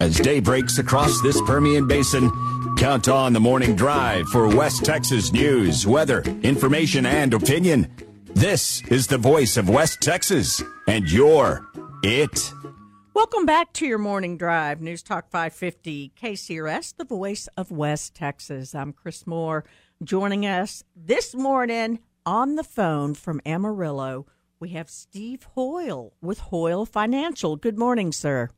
As day breaks across this Permian Basin, count on the morning drive for West Texas news, weather, information, and opinion. This is the voice of West Texas, and you're it. Welcome back to your morning drive, News Talk 550 KCRS, the voice of West Texas. I'm Chris Moore. Joining us this morning on the phone from Amarillo, we have Steve Hoyle with Hoyle Financial. Good morning, sir.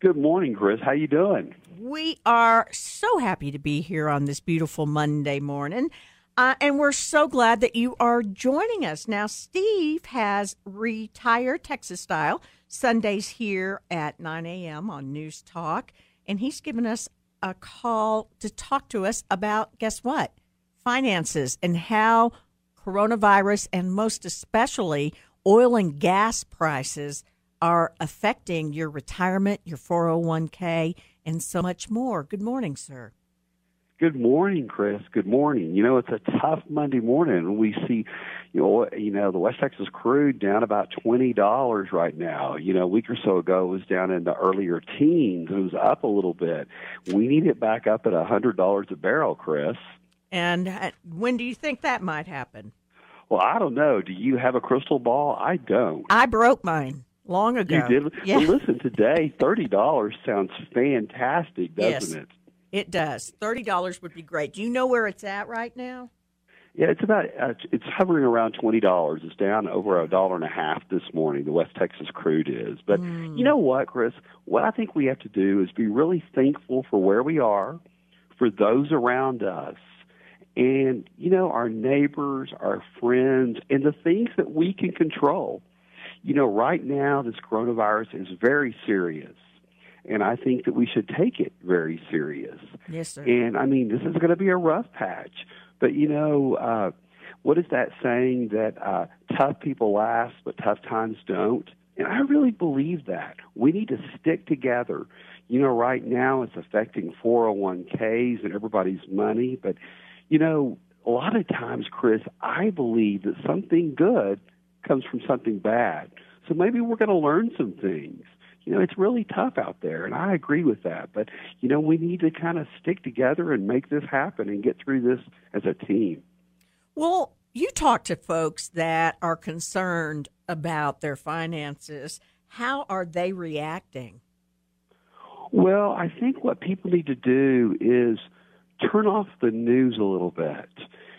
Good morning, Chris. How you doing? We are so happy to be here on this beautiful Monday morning. Uh, and we're so glad that you are joining us. Now, Steve has retired Texas style Sundays here at 9 a.m. on News Talk. And he's given us a call to talk to us about, guess what? Finances and how coronavirus and most especially oil and gas prices are affecting your retirement, your 401k, and so much more. Good morning, sir. Good morning, Chris. Good morning. You know, it's a tough Monday morning, we see, you know, you know, the West Texas crude down about twenty dollars right now. You know, a week or so ago it was down in the earlier teens. It was up a little bit. We need it back up at a hundred dollars a barrel, Chris. And uh, when do you think that might happen? Well, I don't know. Do you have a crystal ball? I don't. I broke mine long ago. You did. Yeah. Well, listen, today thirty dollars sounds fantastic, doesn't Yes. it? It does. Thirty dollars would be great. Do you know where it's at right now? Yeah, it's about uh, it's hovering around twenty dollars. It's down over a dollar and a half this morning. The West Texas crude is, but you know what, Chris? What I think we have to do is be really thankful for where we are, for those around us, and you know our neighbors, our friends, and the things that we can control. You know, right now this coronavirus is very serious, and I think that we should take it very serious. Yes, sir. And I mean, this is going to be a rough patch. But you know, uh, what is that saying that uh, tough people last, but tough times don't? And I really believe that. We need to stick together. You know, right now it's affecting 401ks and everybody's money. But, you know, a lot of times, Chris, I believe that something good comes from something bad. So maybe we're going to learn some things you know, it's really tough out there, and I agree with that. But, you know, we need to kind of stick together and make this happen and get through this as a team. Well, you talk to folks that are concerned about their finances. How are they reacting? Well, I think what people need to do is turn off the news a little bit.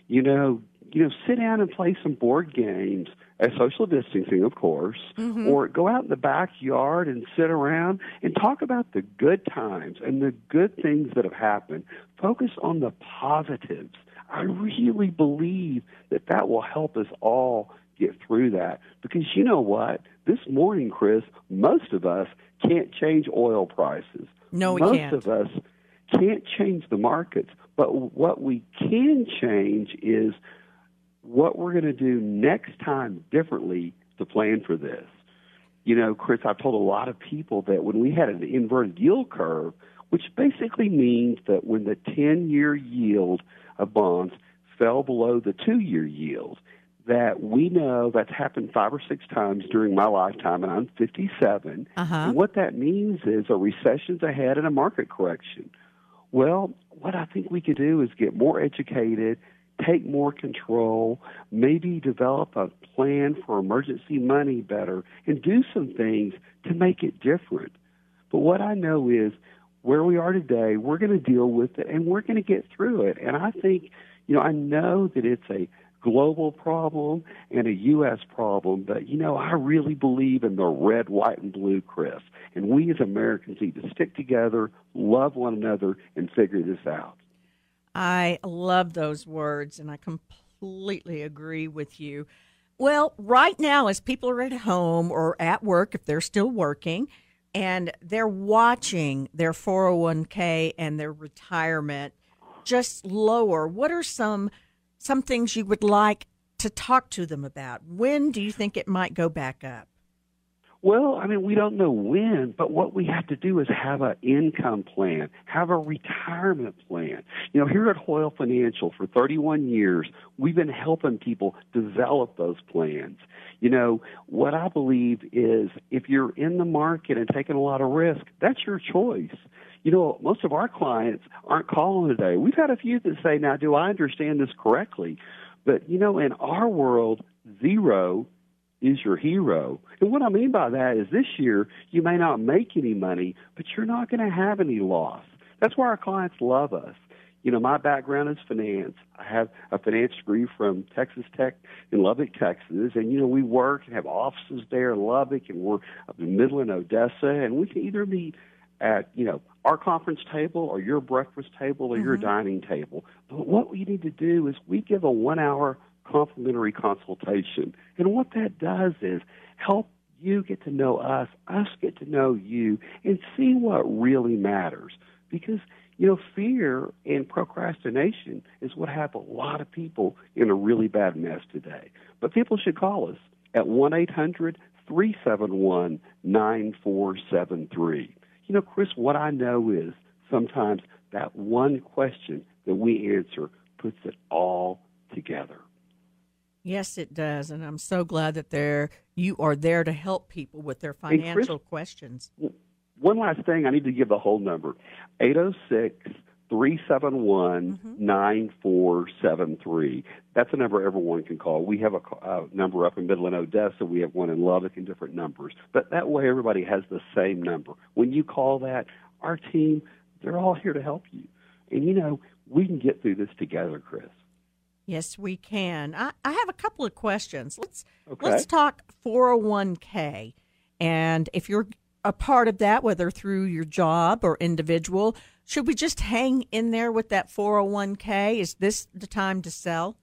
You know, you know, sit down and play some board games at social distancing, of course, mm-hmm. or go out in the backyard and sit around and talk about the good times and the good things that have happened. Focus on the positives. I really believe that that will help us all get through that because you know what? This morning, Chris, most of us can't change oil prices. No, we most can't. of us can't change the markets, but what we can change is what we're going to do next time differently to plan for this. You know, Chris, I've told a lot of people that when we had an inverted yield curve, which basically means that when the 10 year yield of bonds fell below the two year yield, that we know that's happened five or six times during my lifetime, and I'm 57. Uh-huh. And what that means is a recession's ahead and a market correction. Well, what I think we could do is get more educated, take more control, maybe develop a plan for emergency money better, and do some things to make it different. But what I know is where we are today, we're going to deal with it and we're going to get through it. And I think, you know, I know that it's a global problem and a U.S. problem, but, you know, I really believe in the red, white, and blue, Chris. And we as Americans need to stick together, love one another, and figure this out. I love those words, and I completely agree with you. Well, right now, as people are at home or at work, if they're still working, and they're watching their 401k and their retirement just lower, what are some some things you would like to talk to them about? When do you think it might go back up? Well, I mean, we don't know when, but what we have to do is have an income plan, have a retirement plan. You know, here at Hoyle Financial for 31 years, we've been helping people develop those plans. You know, what I believe is if you're in the market and taking a lot of risk, that's your choice. You know, most of our clients aren't calling today. We've had a few that say, now, do I understand this correctly? But, you know, in our world, zero is your hero. And what I mean by that is this year you may not make any money, but you're not going to have any loss. That's why our clients love us. You know, my background is finance. I have a finance degree from Texas Tech in Lubbock, Texas, and you know we work and have offices there in Lubbock, and we're up in Midland, Odessa, and we can either meet at you know our conference table or your breakfast table or mm-hmm. your dining table. But what we need to do is we give a one-hour complimentary consultation. And what that does is help you get to know us, us get to know you, and see what really matters. Because, you know, fear and procrastination is what have a lot of people in a really bad mess today. But people should call us at 1 800 371 9473. You know, Chris, what I know is sometimes that one question that we answer puts it all together. Yes, it does, and I'm so glad that there you are there to help people with their financial Chris, questions. One last thing, I need to give the whole number: 806 371 9473. That's a number everyone can call. We have a uh, number up in Midland, Odessa. We have one in Lubbock and different numbers. But that way, everybody has the same number. When you call that, our team, they're all here to help you. And, you know, we can get through this together, Chris. Yes, we can. I, I have a couple of questions. Let's okay. let's talk 401k. And if you're a part of that, whether through your job or individual, should we just hang in there with that 401k? Is this the time to sell?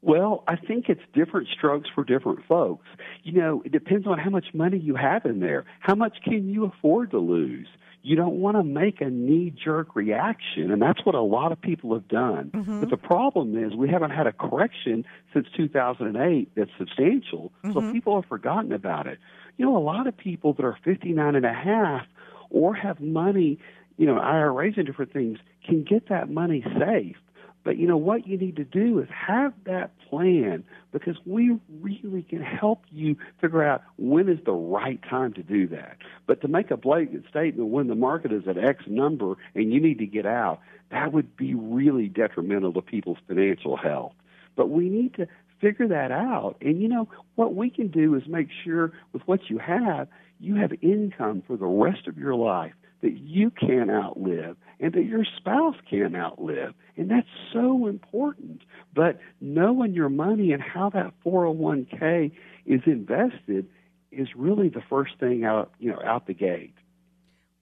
Well, I think it's different strokes for different folks. You know, it depends on how much money you have in there. How much can you afford to lose? you don't want to make a knee jerk reaction, and that's what a lot of people have done. Mm-hmm. But the problem is we haven't had a correction since 2008 that's substantial, mm-hmm. so people have forgotten about it. You know, a lot of people that are 59 and a half or have money, you know, IRAs and different things can get that money safe. But you know what you need to do is have that plan because we really can help you figure out when is the right time to do that. But to make a blatant statement when the market is at X number and you need to get out, that would be really detrimental to people's financial health. But we need to figure that out. And you know, what we can do is make sure with what you have, you have income for the rest of your life that you can't outlive and that your spouse can't outlive. And that's so important. But knowing your money and how that 401k is invested is really the first thing out, you know, out the gate.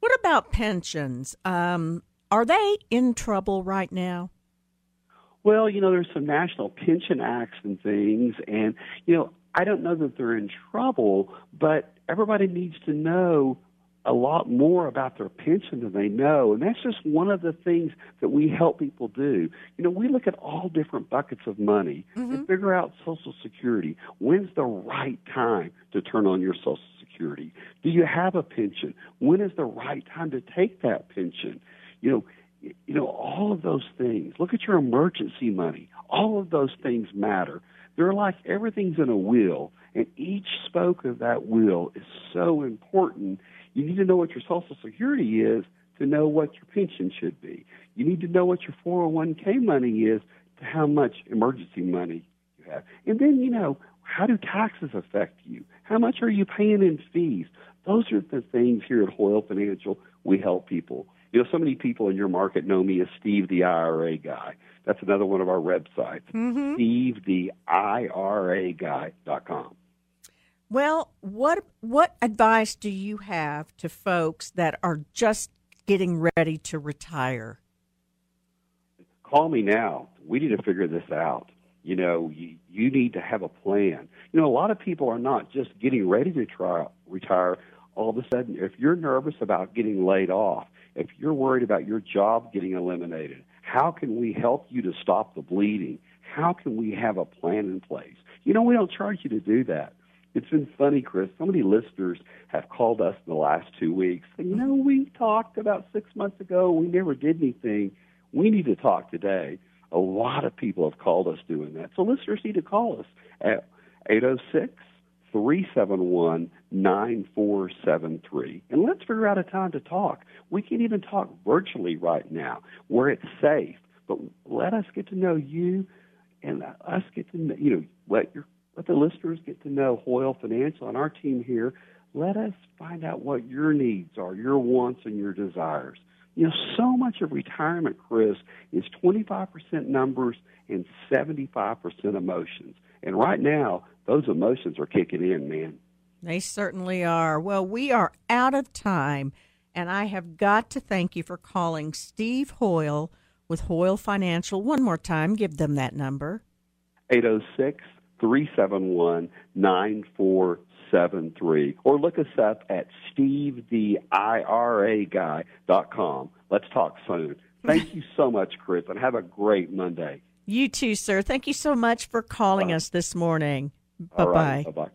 What about pensions? Um, are they in trouble right now? Well, you know, there's some national pension acts and things, and you know, I don't know that they're in trouble, but everybody needs to know a lot more about their pension than they know. And that's just one of the things that we help people do. You know, we look at all different buckets of money mm-hmm. and figure out Social Security. When's the right time to turn on your Social Security? Do you have a pension? When is the right time to take that pension? You know, you know, all of those things. Look at your emergency money. All of those things matter. They're like everything's in a wheel, and each spoke of that wheel is so important you need to know what your Social Security is to know what your pension should be. You need to know what your 401k money is to how much emergency money you have. And then, you know, how do taxes affect you? How much are you paying in fees? Those are the things here at Hoyle Financial we help people. You know, so many people in your market know me as Steve the IRA guy. That's another one of our websites, mm-hmm. Steve the IRA guy.com. Well, what what advice do you have to folks that are just getting ready to retire? Call me now. We need to figure this out. You know, you, you need to have a plan. You know, a lot of people are not just getting ready to try, retire. All of a sudden, if you're nervous about getting laid off, if you're worried about your job getting eliminated, how can we help you to stop the bleeding? How can we have a plan in place? You know, we don't charge you to do that It's been funny, Chris. So many listeners have called us in the last two weeks. You know, we talked about six months ago. We never did anything. We need to talk today. A lot of people have called us doing that. So listeners need to call us at 806 371 9473. And let's figure out a time to talk. We can even talk virtually right now where it's safe. But let us get to know you and us get to know, you know, let your let the listeners get to know Hoyle Financial and our team here. Let us find out what your needs are, your wants and your desires. You know, so much of retirement, Chris, is 25% numbers and 75% emotions. And right now, those emotions are kicking in, man. They certainly are. Well, we are out of time, and I have got to thank you for calling Steve Hoyle with Hoyle Financial. One more time, give them that number 806 371 9473. Or look us up at stevetheiraguy.com. Let's talk soon. Thank you so much, Chris, and have a great Monday. You too, sir. Thank you so much for calling Bye. us this morning. Bye bye. Bye bye.